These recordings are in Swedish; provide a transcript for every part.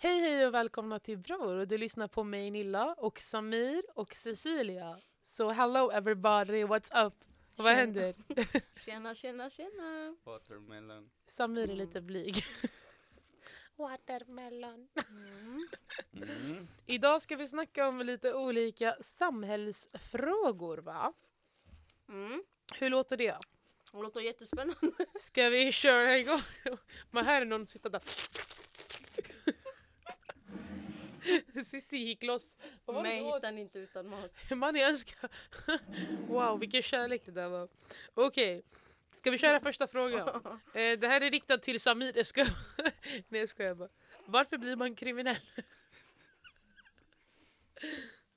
Hej hej och välkomna till Bror. Du lyssnar på mig Nilla och Samir och Cecilia. So hello everybody, what's up? Vad Tjena. händer? Tjena, tjena, tjena. Watermelon. Samir är Mm. lite blyg. Watermelon. Mm. Mm. Idag ska vi snacka om lite olika samhällsfrågor va? Mm. Hur låter det? Det låter jättespännande. Ska vi köra igång? Man hör någon sitta där. Cissi gick loss. Vad Mig åt? hittar ni inte utan mat. Man jag önskar... Wow, vilken kärlek det där var. Okej, ska vi köra första frågan? Eh, det här är riktat till Samir. Jag skojar. Nej jag skojar bara. Varför blir man kriminell?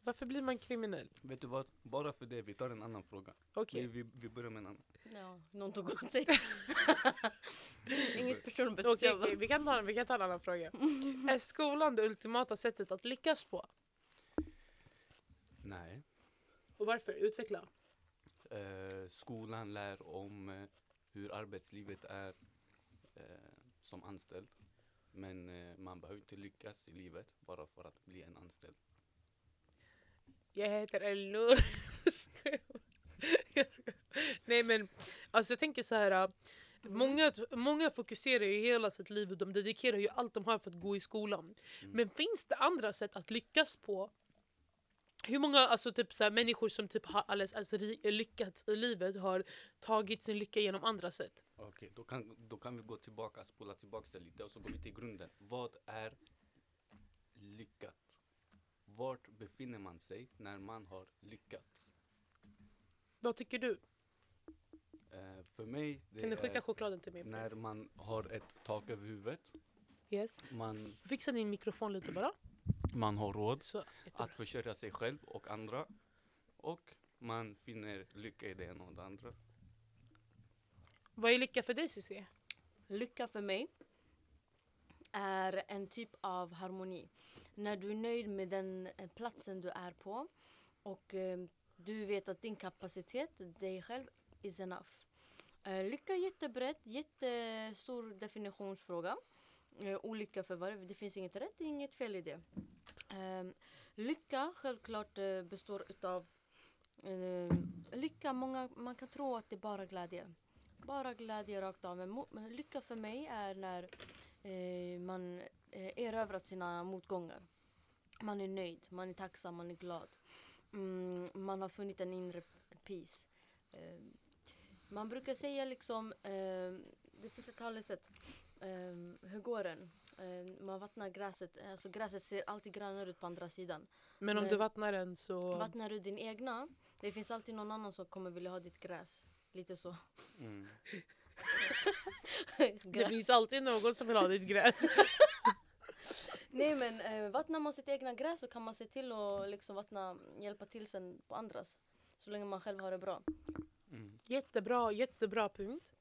Varför blir man kriminell? Vet du vad? Bara för det, vi tar en annan fråga. Okej. Vi, vi, vi börjar med en annan. Ja, någon tog åt sig. Inget Okej, personbetygande. okej, vi, kan ta, vi kan ta en annan fråga. Är skolan det ultimata sättet att lyckas på? Nej. Och varför? Utveckla. Eh, skolan lär om eh, hur arbetslivet är eh, som anställd. Men eh, man behöver inte lyckas i livet bara för att bli en anställd. Jag heter skojar. Nej men alltså jag tänker så här. äh, Många, många fokuserar ju hela sitt liv och de dedikerar ju allt de har för att gå i skolan. Mm. Men finns det andra sätt att lyckas på? Hur många alltså, typ, så här, människor som typ har alldeles, alltså, lyckats i livet har tagit sin lycka genom andra sätt? Okej, då, kan, då kan vi gå tillbaka, spola tillbaka det lite och så går vi till grunden. Vad är lyckat? Vart befinner man sig när man har lyckats? Vad tycker du? Eh, för mig, det Kan du skicka är chokladen till mig? när man har ett tak över huvudet. Yes. Man, Fixa din mikrofon lite bara. man har råd Så, att försörja sig själv och andra. Och man finner lycka i det ena och det andra. Vad är lycka för dig Cissi? Lycka för mig är en typ av harmoni. När du är nöjd med den eh, platsen du är på och eh, du vet att din kapacitet, dig själv, is enough. Eh, lycka är jättebrett, jättestor definitionsfråga. Eh, olika för varje, det finns inget rätt, inget fel i det. Eh, lycka självklart eh, består utav eh, lycka, många, man kan tro att det är bara glädje. Bara glädje rakt av. Men, lycka för mig är när eh, man erövrat sina motgångar. Man är nöjd, man är tacksam, man är glad. Mm, man har funnit en inre peace. Eh, man brukar säga liksom, eh, det finns ett talesätt. Eh, hur går den? Eh, man vattnar gräset, alltså gräset ser alltid grönare ut på andra sidan. Men om Men- du vattnar den så... Vattnar du din egna, det finns alltid någon annan som kommer vilja ha ditt gräs. Lite så. Mm. Det finns alltid någon som vill ha ditt gräs. Nej men eh, vattnar man sitt egna gräs så kan man se till att liksom vattna, hjälpa till sen på andras. Så länge man själv har det bra. Mm. Jättebra, jättebra punkt.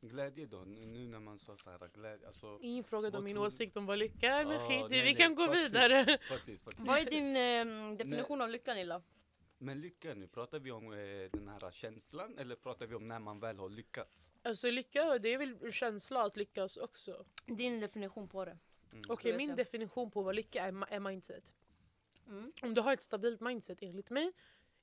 Glädje då, nu när man sa så här glädje, alltså Ingen frågade om min tror- åsikt om vad lycka är, men skit i, nej, vi nej, kan gå faktiskt. vidare. faktiskt, faktiskt. Vad är din eh, definition av lycka Nilla? Men lycka nu, pratar vi om eh, den här känslan eller pratar vi om när man väl har lyckats? Alltså lycka, det är väl känsla att lyckas också. Din definition på det. Mm. Okej, jag min definition på vad lycka är, är mindset. Mm. Om du har ett stabilt mindset enligt mig,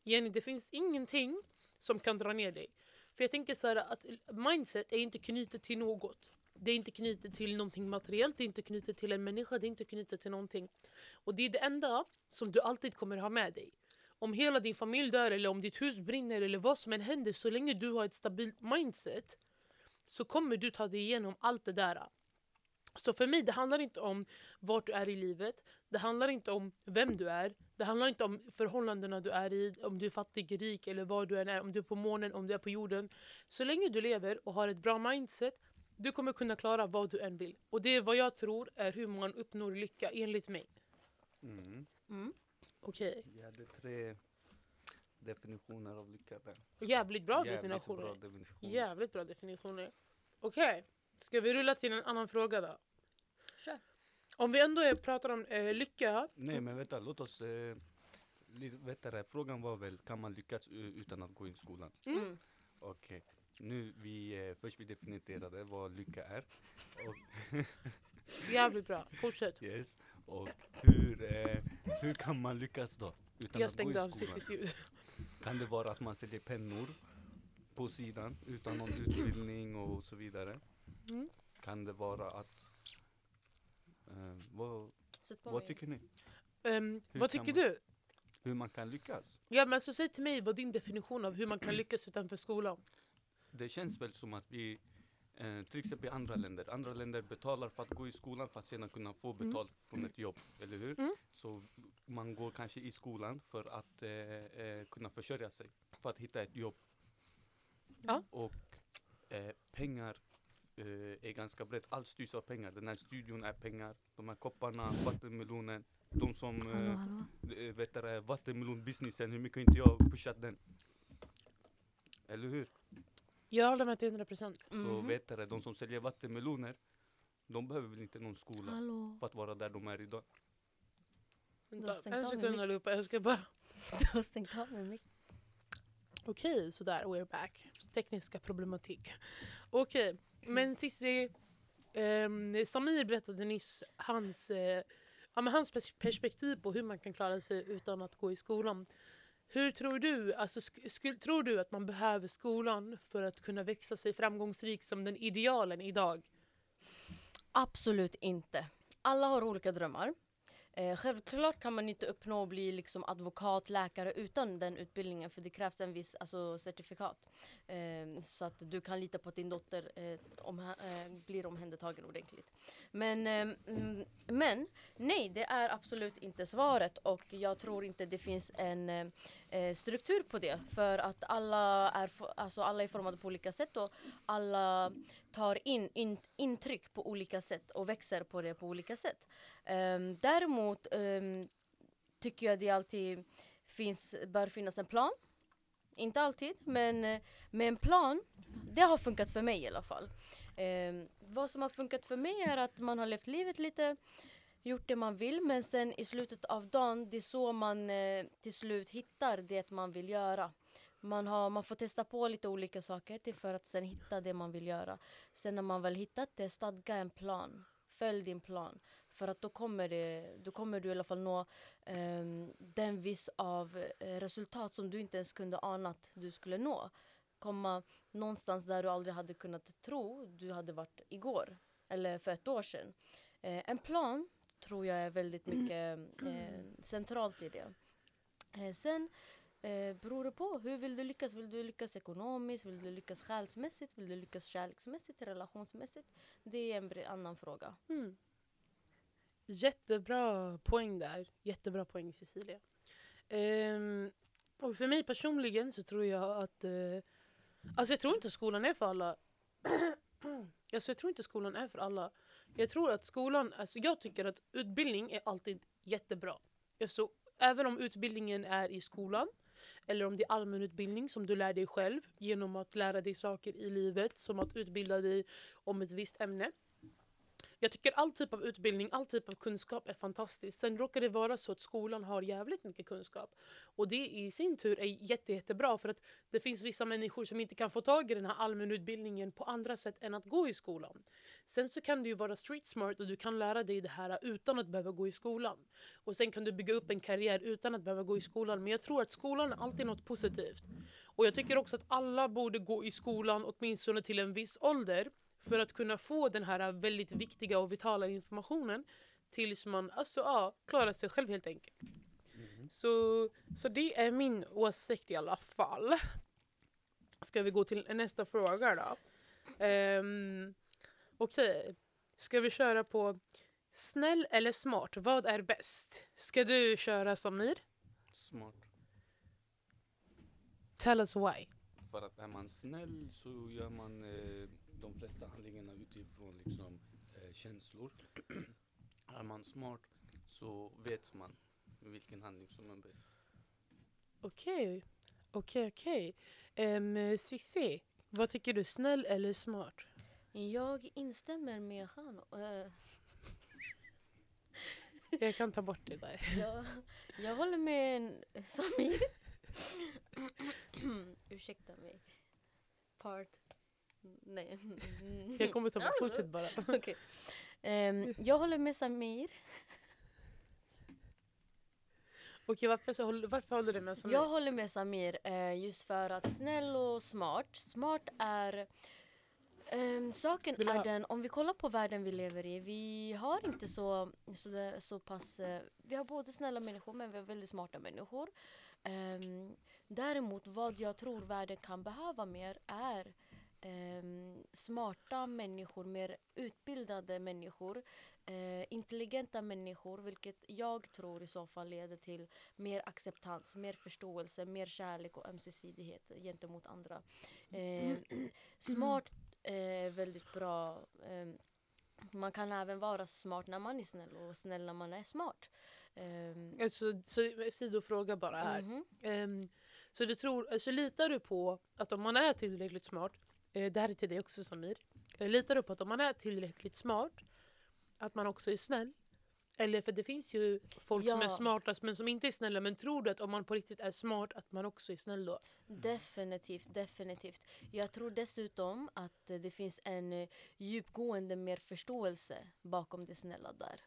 Jenny, det finns ingenting som kan dra ner dig. För jag tänker så här att mindset är inte knutet till något. Det är inte knutet till någonting materiellt, det är inte knutet till en människa, det är inte knutet till någonting. Och det är det enda som du alltid kommer ha med dig. Om hela din familj dör eller om ditt hus brinner eller vad som än händer, så länge du har ett stabilt mindset så kommer du ta dig igenom allt det där. Så för mig, det handlar inte om vart du är i livet, det handlar inte om vem du är, det handlar inte om förhållandena du är i, om du är fattig, rik eller var du än är, om du är på månen, om du är på jorden. Så länge du lever och har ett bra mindset, du kommer kunna klara vad du än vill. Och det är vad jag tror är hur man uppnår lycka enligt mig. Mm. Mm. Okej, Vi hade tre definitioner av lycka där. jävligt bra Jävligt definitioner. bra definitioner. Jävligt bra definitioner. Okej, ska vi rulla till en annan fråga då? Kör. Om vi ändå är, pratar om eh, lycka, Nej men vänta, låt oss... Eh, vet du, frågan var väl, kan man lyckas utan att gå in i skolan? Mm. Mm. Okej, nu vi, eh, först vi definierade vad lycka är. Och Jävligt bra. Fortsätt. Yes. Och hur, eh, hur kan man lyckas då? Utan Jag att gå stängde i av? Cissis ljud. Kan det vara att man säljer pennor på sidan utan någon utbildning och så vidare? Mm. Kan det vara att... Eh, vad, vad tycker ni? Hur vad tycker man- du? Hur man kan lyckas? Ja men så säg till mig vad din definition av hur man kan lyckas utanför skolan. Det känns väl som att vi, eh, till exempel i andra länder, andra länder betalar för att gå i skolan för att sedan kunna få betalt från ett jobb, eller hur? Mm. Så man går kanske i skolan för att eh, eh, kunna försörja sig, för att hitta ett jobb. Ja. Och eh, pengar är ganska brett, allt styrs av pengar. Den här studion är pengar, de här kopparna, vattenmelonen, de som Hallå, eh, hallå. eh, vet du, det, vattenmelonbusinessen, hur mycket har inte jag pushat den? Eller hur? Jag håller med till 100 procent. Så Mhm. vet du, de som säljer vattenmeloner, de behöver väl inte någon skola Hallå. för att vara där de är idag. Du har stängt En sekund allihopa, jag ska bara... Du har stängt av min mick. Okej, sådär, we're back. Tekniska problematik. Okej, men Cissi, um, Samir berättade nyss hans, uh, ja, men hans perspektiv på hur man kan klara sig utan att gå i skolan. Hur tror du, alltså, sk- tror du att man behöver skolan för att kunna växa sig framgångsrik som den idealen idag? Absolut inte. Alla har olika drömmar. Eh, självklart kan man inte uppnå att bli liksom advokat, läkare utan den utbildningen för det krävs en viss alltså, certifikat. Eh, så att du kan lita på att din dotter eh, om, eh, blir omhändertagen ordentligt. Men, eh, mm, men nej, det är absolut inte svaret och jag tror inte det finns en eh, eh struktur på det för att alla är, alltså, alla är formade på olika sätt och alla tar in, in intryck på olika sätt och växer på det på olika sätt. Um, däremot um, tycker jag det alltid finns, bör finnas en plan. Inte alltid, men eh, med en plan, det har funkat för mig i alla fall. Um, vad som har funkat för mig är att man har levt livet lite, gjort det man vill, men sen i slutet av dagen, det är så man uh, till slut hittar det man vill göra. Man, har, man får testa på lite olika saker till för att sen hitta det man vill göra. Sen när man väl hittat det, stadga en plan. Följ din plan. För att då kommer, det, då kommer du i alla fall nå ehm, den viss av eh, resultat som du inte ens kunde ana att du skulle nå. Komma någonstans där du aldrig hade kunnat tro du hade varit igår. Eller för ett år sedan. Eh, en plan tror jag är väldigt mycket eh, centralt i det. Eh, sen Eh, beror det på. Hur vill du lyckas? Vill du lyckas ekonomiskt? Vill du lyckas själsmässigt? Vill du lyckas kärleksmässigt? Relationsmässigt? Det är en annan fråga. Mm. Jättebra poäng där. Jättebra poäng Cecilia. Ehm, och för mig personligen så tror jag att... Eh, alltså jag tror inte skolan är för alla. alltså jag tror inte skolan är för alla. Jag tror att skolan... Alltså jag tycker att utbildning är alltid jättebra. Alltså, även om utbildningen är i skolan eller om det är allmänutbildning som du lär dig själv genom att lära dig saker i livet som att utbilda dig om ett visst ämne. Jag tycker all typ av utbildning, all typ av kunskap är fantastiskt. Sen råkar det vara så att skolan har jävligt mycket kunskap. Och det i sin tur är jätte, jättebra för att det finns vissa människor som inte kan få tag i den här allmänutbildningen på andra sätt än att gå i skolan. Sen så kan du ju vara street smart och du kan lära dig det här utan att behöva gå i skolan. Och sen kan du bygga upp en karriär utan att behöva gå i skolan. Men jag tror att skolan är alltid något positivt. Och jag tycker också att alla borde gå i skolan åtminstone till en viss ålder för att kunna få den här väldigt viktiga och vitala informationen tills man alltså, ja, klarar sig själv helt enkelt. Så, så det är min åsikt i alla fall. Ska vi gå till nästa fråga då? Um, Okej, ska vi köra på snäll eller smart? Vad är bäst? Ska du köra Samir? Smart. Tell us why. För att är man snäll så gör man eh, de flesta handlingarna utifrån liksom, eh, känslor. är man smart så vet man vilken handling som är bäst. Okej, okej, okej. Um, Cissi, vad tycker du? Snäll eller smart? Jag instämmer med han. Eh, Jag kan ta bort det där. jag, jag håller med Samir. Ursäkta mig. Part. Nej. Jag kommer ta bort, fortsätt bara. Okej. Ehm, jag håller med Samir. Okej, varför, så håller, varför håller du med Samir? Jag håller med Samir eh, just för att snäll och smart. Smart är ehm, saken Vill är ha- den, om vi kollar på världen vi lever i, vi har inte så, så, där, så pass, eh, vi har både snälla människor men vi har väldigt smarta människor. Ehm, däremot vad jag tror världen kan behöva mer är ehm, smarta människor, mer utbildade människor, eh, intelligenta människor, vilket jag tror i så fall leder till mer acceptans, mer förståelse, mer kärlek och ömsesidighet gentemot andra. Eh, smart är väldigt bra. Eh, man kan även vara smart när man är snäll och snäll när man är smart. Eh, Alltså, så, sidofråga bara här. mhm. Ehm, så, du tror, så litar du på att om man är tillräckligt smart, eh, det här är till dig också Samir, Eh, litar på att om man är tillräckligt smart, att man också är snäll? Eller för det finns ju folk som är Ja. smartast men som inte är snälla, men tror du att om man på riktigt är smart att man också är snäll då? Definitivt, definitivt. Jag tror dessutom att eh, det finns en eh, djupgående mer förståelse bakom det snälla där.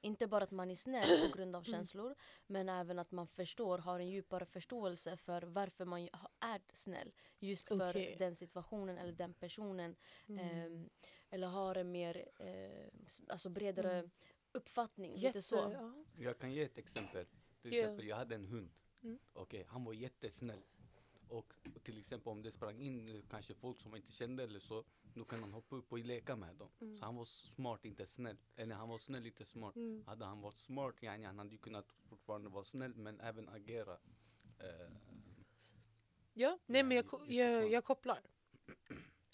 Inte bara att man är snäll på grund av känslor men även att man förstår, har en djupare förståelse för varför man är snäll. Just för Okej. den situationen eller den personen. Ehm, eller har en mer eh, alltså bredare Mm. uppfattning. Jätte, Lite så. ja. Jag kan ge ett exempel. Till exempel, jag hade en hund. Mm. Okej, han var jättesnäll. Och och till exempel om det sprang in eh, kanske folk som man inte kände eller så, då kan man hoppa upp och leka med dem. Mm. Så han var smart, inte snäll. Eller han var snäll, inte smart. Mm. Hade han varit smart, yani, han hade ju kunnat fortfarande vara snäll men även agera. Eh, Ja, nej men jag, jag, ja. jag kopplar.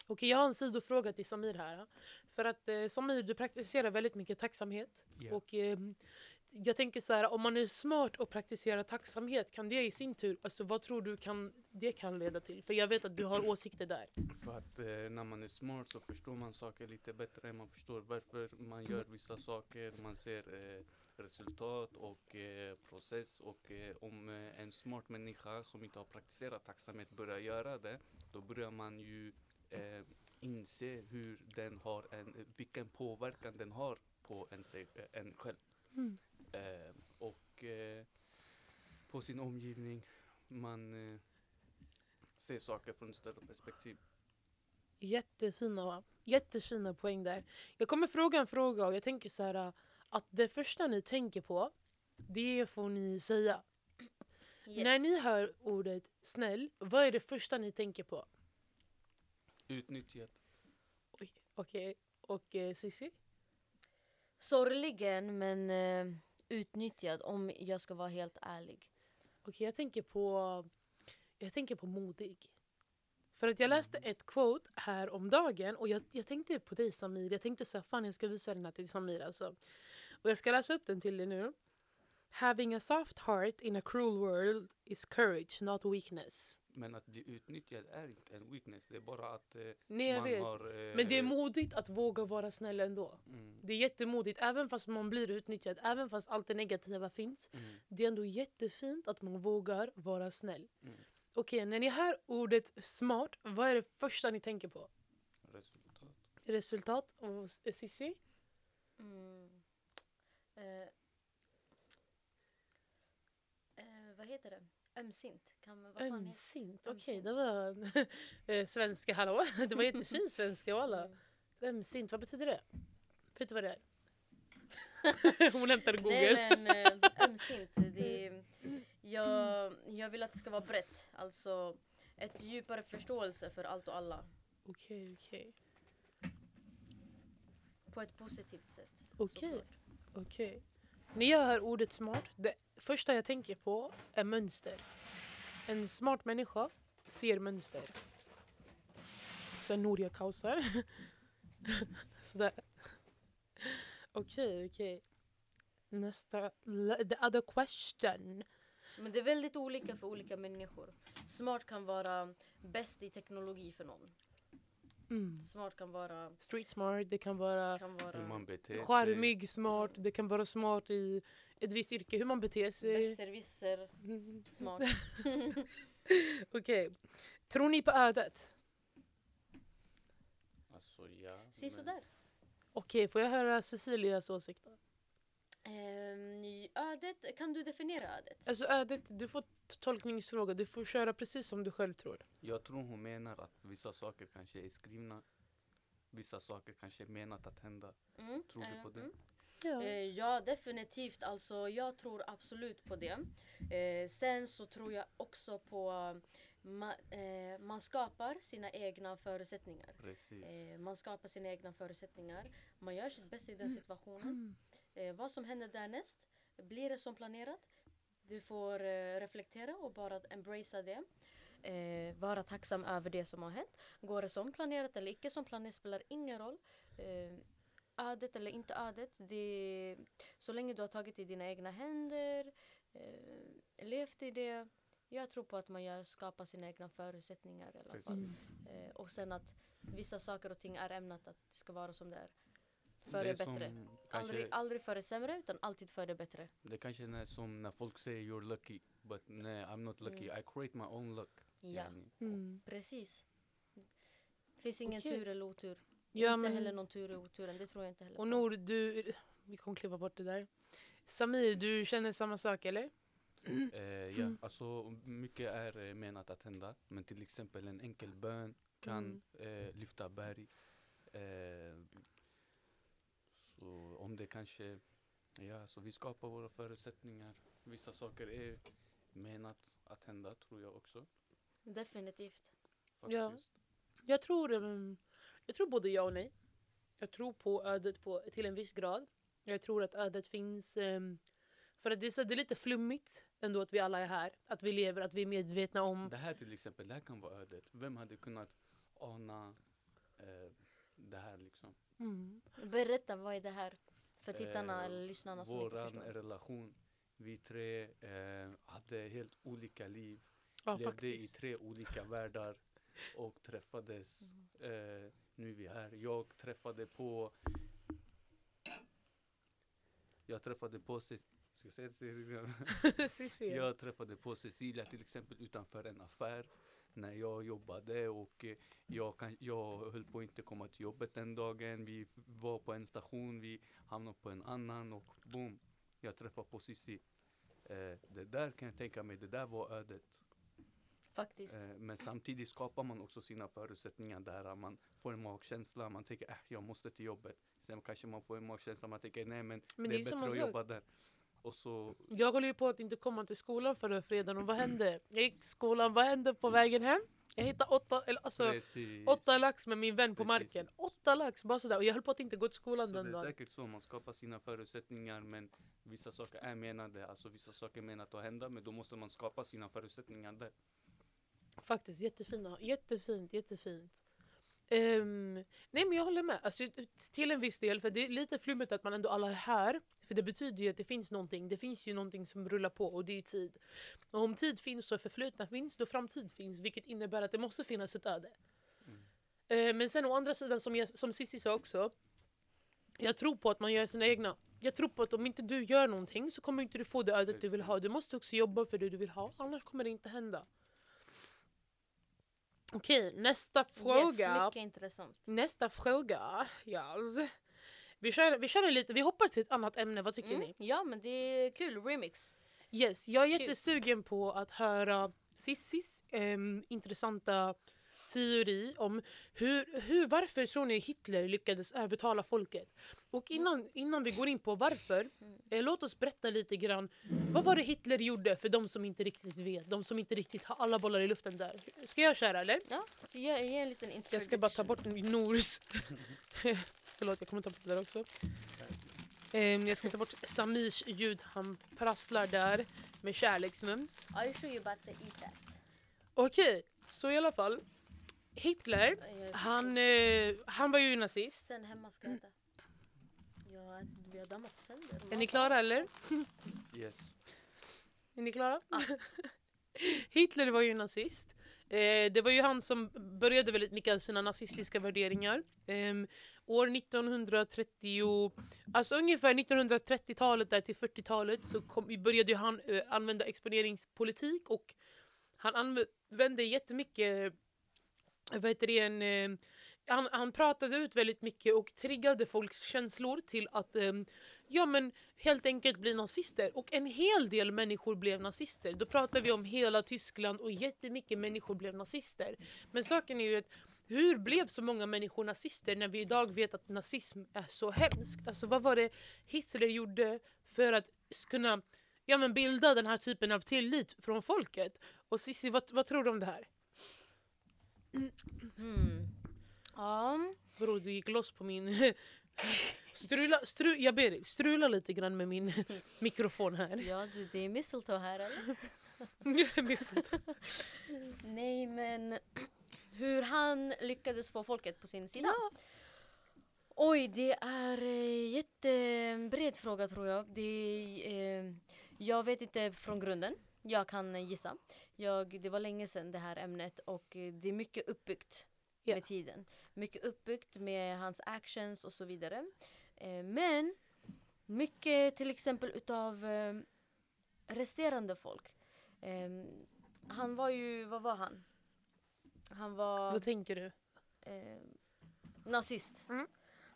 Okej, jag har en sidofråga till Samir här. För att eh, Samir, du praktiserar väldigt mycket tacksamhet. Ja. Och eh, jag tänker så här, om man är smart och praktiserar tacksamhet, kan det i sin tur, alltså vad tror du kan, det kan leda till? För jag vet att du har åsikter där. För att eh, när man är smart så förstår man saker lite bättre. Man förstår varför man gör vissa saker. Man ser eh, resultat och eh, process. Och eh, om eh, en smart människa som inte har praktiserat tacksamhet börjar göra det, då börjar man ju eh, inse hur den har en, vilken påverkan den har på en, sig, en själv. Mm. Eh, och eh, på sin omgivning. Man eh, ser saker från ett större perspektiv. Jättefina, va? Jättefina poäng där. Jag kommer fråga en fråga och jag tänker så här att det första ni tänker på, det får ni säga. Yes. När ni hör ordet snäll, vad är det första ni tänker på? Utnyttjat. Okej, och eh, Cissi? Sorgligen men eh, utnyttjad om jag ska vara helt ärlig. Okej, jag tänker på jag tänker på modig. För att jag läste ett quote här om dagen och jag, jag tänkte på dig Samir. Jag tänkte så här, fan jag ska visa den här till Samir alltså. Och jag ska läsa upp den till dig nu. Having a soft heart in a cruel world is courage, not weakness. Men att bli utnyttjad är inte en weakness. Det är bara att eh, Nej jag man vet. har... Eh, Men det är modigt att våga vara snäll ändå. mm, Det är jättemodigt, även fast man blir utnyttjad, även fast allt det negativa finns. mm, Det är ändå jättefint att man vågar vara snäll. Mm. Okej, när ni hör ordet smart, vad är det första ni tänker på? resultat. Resultat? Och S- Cissi? Mm. Eh, eh, vad heter det? Ömsint? Kan, man- vad fan Ömsint. Okej, Ömsint. det var eh, svenska, hallå? Det var jättefin svenska, walla. Mm. Ömsint, vad betyder det? Vet du vad det är? Hon hämtar Google. Nej men eh, ömsint. Det är, jag, jag vill att det ska vara brett. Alltså ett djupare förståelse för allt och alla. Okej, okej. På ett positivt sätt. Okej. såklart. Okej. När jag hör ordet smart, det första jag tänker på är mönster. En smart människa ser mönster. Sen Noria kaosar. Sådär. Okej, okej. Nästa. The other question. Men det är väldigt olika för olika människor. Smart kan vara bäst i teknologi för någon. Mm. Smart kan vara... Street smart, det kan vara Kan vara Hur man beter sig. charmig smart, det kan vara smart i ett visst yrke, hur man beter sig. besserwisser. Smart. Okej. Tror ni på ödet? Alltså ja. Se men- sådär. Okej, får jag höra Cecilias åsikt då? Ehm, ödet, kan du definiera ödet? Alltså ödet, du får tolkningsfråga, du får köra precis som du själv tror. Jag tror hon menar att vissa saker kanske är skrivna. Vissa saker kanske är menat att hända. Mm, Tror du på det? mm. Ja. Eh, ja, definitivt. Alltså, jag tror absolut på det. Eh, sen så tror jag också på ma, eh, man skapar sina egna förutsättningar. Precis. Eh, man skapar sina egna förutsättningar. Man gör sitt bästa i den situationen. Eh, vad som händer därnäst, blir det som planerat? Du får eh, reflektera och bara embracea det. Eh, vara tacksam över det som har hänt. Går det som planerat eller icke som planerat spelar ingen roll. Eh, ödet eller inte ödet. Det, så länge du har tagit i dina egna händer, eh, levt i det. Jag tror på att man gör, skapar sina egna förutsättningar i alla fall. Eh, och sen att vissa saker och ting är ämnat att det ska vara som det är. Det För det bättre. Kanske, Aldrig, aldrig för det sämre utan alltid för det bättre. Det kanske är som när folk säger you're lucky. But nej, I'm not lucky. Mm. I create my own luck. Ja. Mm. precis. finns ingen Okej. tur eller otur. Ja, inte men- heller någon tur i oturen. Det tror jag inte heller Och. Nor, du... Vi kommer klippa bort det där. Samir, du känner samma sak eller? Eh, ja, Mm. alltså mycket är eh, menat att hända. Men till exempel en enkel bön kan Mm. eh, lyfta berg. Eh, så om det kanske, ja så vi skapar våra förutsättningar. Vissa saker är menat att hända tror jag också. Definitivt. Ja. Faktiskt. Jag tror, um, jag tror både ja och nej. Jag tror på ödet på, till en viss grad. Jag tror att ödet finns... Um, för att det är, så, det är lite flummigt ändå att vi alla är här. Att vi lever, att vi är medvetna om... Det här till exempel, det här kan vara ödet. Vem hade kunnat ana eh, det här liksom? Mm. Berätta, vad är det här? För tittarna Eh, eller lyssnarna som inte förstår. relation, vi tre eh, hade helt olika liv. Ja, levde i faktiskt. tre olika världar och träffades. Eh, nu är vi här. Jag träffade på... Jag träffade på... Ska jag säga det? Jag träffade på Cecilia till exempel utanför en affär när jag jobbade och eh, jag, kan, jag höll på att inte komma till jobbet den dagen. Vi var på en station, vi hamnade på en annan och boom, jag träffade på Cissi. Eh, det där kan jag tänka mig, det där var ödet. Faktiskt. Eh, men samtidigt skapar man också sina förutsättningar där man får en magkänsla, man tänker äh, jag måste till jobbet. Sen kanske man får en magkänsla, man tänker nej men, Men det det är bättre att jobba där. Och så, Jag håller ju på att inte komma till skolan förra fredagen och vad hände? Jag gick till skolan, vad hände på vägen hem? Jag hittade åtta, eller alltså, precis. åtta lax med min vän på Precis. marken. Åtta lax, bara sådär. Och jag höll på att inte gå till skolan Så den det är dagen. säkert så, man skapar sina förutsättningar men vissa saker är menade, alltså vissa saker är menat att hända men då måste man skapa sina förutsättningar där. Faktiskt jättefina. Jättefint, jättefint. Ehm, nej men jag håller med. Alltså, till en viss del, för det är lite flummigt att man ändå alla är här. För det betyder ju att det finns någonting. Det finns ju någonting som rullar på och det är tid. Och om tid finns så förflutna finns, då framtid finns. Vilket innebär att det måste finnas ett öde. Mm. Eh, men sen å andra sidan, som, jag, som Cissi sa också. Jag tror på att man gör sina egna. Jag tror på att om inte du gör någonting så kommer inte du få det ödet du vill ha. Du måste också jobba för det du vill ha, annars kommer det inte hända. Okej, nästa fråga. Yes, mycket intressant. Nästa fråga. Yes. Vi, kör, vi kör lite, vi hoppar till ett annat ämne, vad tycker Mm. ni? Ja men det är kul, remix. Yes, jag är Shoot. jättesugen på att höra Sissis ehm, intressanta teori om hur, hur, varför tror ni Hitler lyckades övertala folket? Och innan, innan vi går in på varför, eh, låt oss berätta lite grann. Vad var det Hitler gjorde för de som inte riktigt vet? De som inte riktigt har alla bollar i luften där. Ska jag köra eller? Ja, så ge, ge en liten introduction. Jag ska bara ta bort Nors... Förlåt, jag kommer ta bort det där också. Ehm, jag ska ta bort Samirs ljud, han prasslar där med kärleksmums. I'll show you about to eat that. Okej, så i alla fall. Hitler, han, eh, han var ju nazist. Sen hemma ska jag äta. Ja, vi har dammat sönder. Är ni klara eller? Yes. Är ni klara? Ja. Hitler var ju nazist. Eh, det var ju han som började väldigt mycket av sina nazistiska värderingar. Ehm, år 1930, alltså ungefär 1930-talet där till 40-talet så kom, började ju han eh, använda exponeringspolitik och han använde jättemycket vad heter det, en, eh, han, han pratade ut väldigt mycket och triggade folks känslor till att eh, ja, men helt enkelt bli nazister. Och en hel del människor blev nazister. Då pratar vi om hela Tyskland och jättemycket människor blev nazister. Men saken är ju att hur blev så många människor nazister när vi idag vet att nazism är så hemskt? Alltså vad var det Hitler gjorde för att kunna ja, men bilda den här typen av tillit från folket? Och Cissi, vad, vad tror du om det här? Hmm. Ja. Bror, du gick loss på min... Strula, stru, jag ber dig, strula lite grann med min mikrofon här. ja, du, det är mistletoe här eller? Missat. Nej men hur han lyckades få folket på sin sida. Oj, det är en jättebred fråga tror jag. Det eh, jag vet inte från grunden. Jag kan gissa. Jag, det var länge sedan det här ämnet och det är mycket uppbyggt Ja. med tiden. Mycket uppbyggt med hans actions och så vidare. Eh, men mycket till exempel utav eh, resterande folk. Eh, han var ju, vad var han? Han var Vad tänker du? eh, nazist. Mm.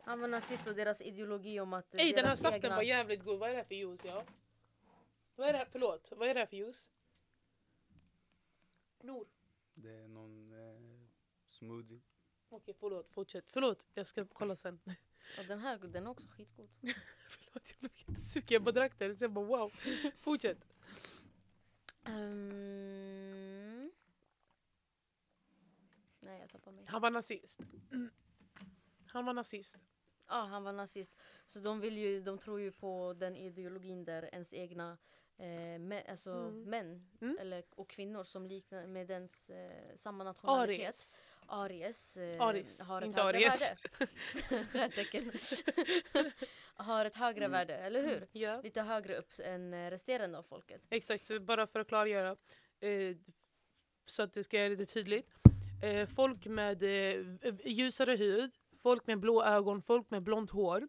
Han var nazist och deras ideologi om att Ey den här saften egna... var jävligt god, vad är det här för juice? Ja? Vad är det här, förlåt, vad är det här för juice? Nor. Det är någon eh, smoothie. Okej förlåt, fortsätt. Förlåt, jag ska kolla sen. Och den här den är också skitgod. förlåt, jag blev jättesugen. Jag bara drack den, så jag bara wow. Fortsätt. Ehm. Nej jag tappar mig. Han var nazist. Han var nazist. Ja han var nazist. Så de, vill ju, de tror ju på den ideologin där ens egna eh, mä- alltså Mm. män Mm. eller, och kvinnor som liknar med dens eh, samma nationalitet. Aries. Aries, eh, Aris, har ett inte högre Aries. värde. Har ett högre Mm. värde, eller hur? Ja. Lite högre upp än eh, resterande av folket. Exakt, så bara för att klargöra. Eh, så att det ska göra lite tydligt. Eh, folk med eh, ljusare hud, folk med blå ögon, folk med blont hår.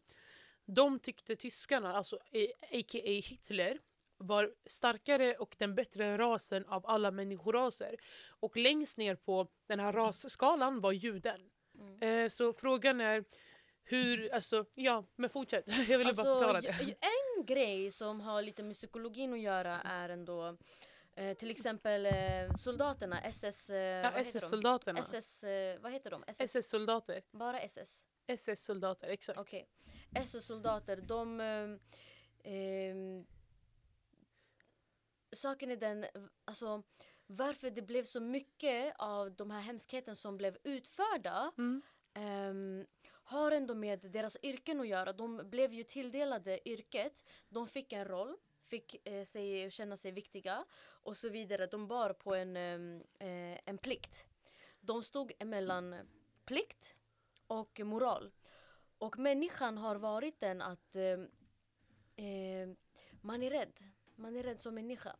De tyckte tyskarna, alltså eh, a.k.a. Hitler, var starkare och den bättre rasen av alla människoraser. Och längst ner på den här rasskalan var juden. Mm. Eh, så frågan är hur, alltså ja, men fortsätt. Jag ville bara förklara det. En grej som har lite med psykologin att göra är ändå eh, till exempel eh, soldaterna, SS... Eh, Ja? SS-soldaterna. SS, eh, vad heter de? SS? SS-soldater. Bara SS? SS-soldater, exakt. Okej. SS-soldater, de... ehm, ehm, saken är den, alltså varför det blev så mycket av de här hemskheterna som blev utförda Mm. ehm, har ändå med deras yrken att göra. De blev ju tilldelade yrket, de fick en roll, fick eh, sig, känna sig viktiga och så vidare. De bar på en, ehm, eh, en plikt. De stod emellan plikt och moral. Och människan har varit den att eh, eh, man är rädd. Man är rädd som människa.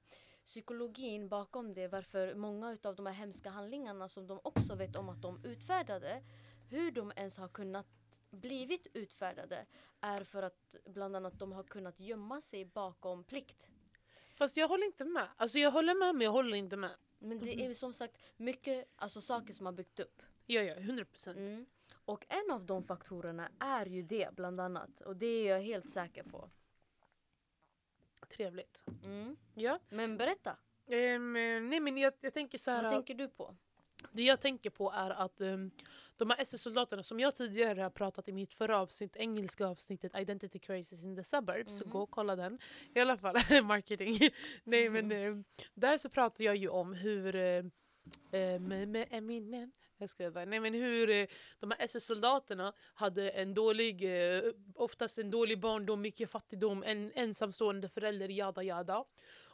Psykologin bakom det, varför många av de här hemska handlingarna som de också vet om att de utfärdade, hur de ens har kunnat blivit utfärdade är för att bland annat de har kunnat gömma sig bakom plikt. Fast jag håller inte med. Alltså jag håller med men jag håller inte med. Men det är som sagt mycket alltså, saker som har byggt upp. Ja, ja, 100 procent. Mm. Och en av de faktorerna är ju det bland annat. Och det är jag helt säker på. Trevligt. Mm. Ja. Men berätta, Ehm, nej men jag, jag tänker så här. vad tänker du på? Det jag tänker på är att um, de här SS-soldaterna som jag tidigare har pratat i mitt förra avsnitt, engelska avsnittet Identity Crisis in the Suburbs, så Mhm. gå och kolla den. I alla fall marketing. Nej men eh, där så pratar jag ju om hur med, med Eminem jag ska bara, nej men hur eh, de här SS-soldaterna hade en dålig, eh, oftast en dålig barndom, mycket fattigdom, en ensamstående förälder, jada jada.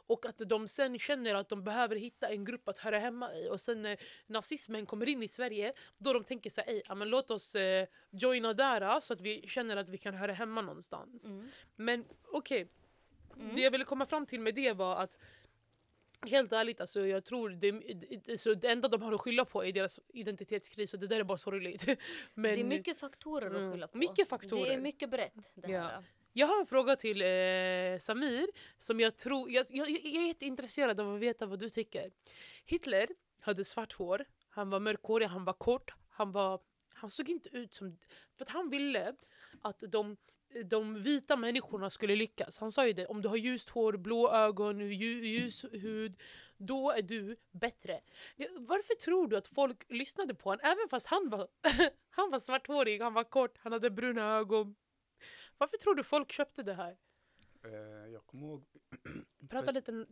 Och att de sen känner att de behöver hitta en grupp att höra hemma i. Och sen när nazismen kommer in i Sverige, då de tänker så här, "Ey, ja, men låt oss eh, joina där så att vi känner att vi kan höra hemma någonstans. Mm. Men okej, Mm. det jag ville komma fram till med det var att Helt ärligt, alltså, jag tror det, det, så det enda de har att skylla på är deras identitetskris och det där är bara sorgligt. Men det är mycket faktorer Mm, att skylla på. mycket faktorer. Det är mycket brett det Ja. här. Jag har en fråga till eh, Samir som jag tror, jag, jag, jag är jätteintresserad av att veta vad du tycker. Hitler hade svart hår, han var mörkhårig, han var kort, han var Han såg inte ut som... För att han ville att de, de vita människorna skulle lyckas. Han sa ju det, om du har ljust hår, blå ögon, lju- ljus hud, då är du bättre. Varför tror du att folk lyssnade på honom? Även fast han var, han var svarthårig, han var kort, han hade bruna ögon. Varför tror du folk köpte det här? Eh, jag kommer ihåg, Prata lite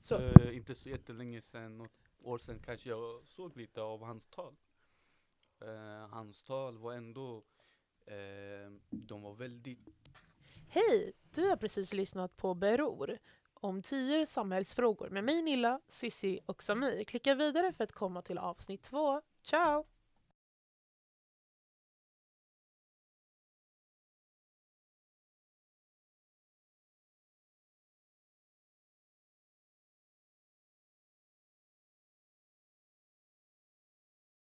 så. eh, inte så jättelänge sedan, något år sedan kanske jag såg lite av hans tal. Eh, hans tal var ändå, Ehm, de var väldigt Hej! Du har precis lyssnat på Beror om tio samhällsfrågor med mig Nilla, Sissi och Samir. Klicka vidare för att komma till avsnitt två. Ciao!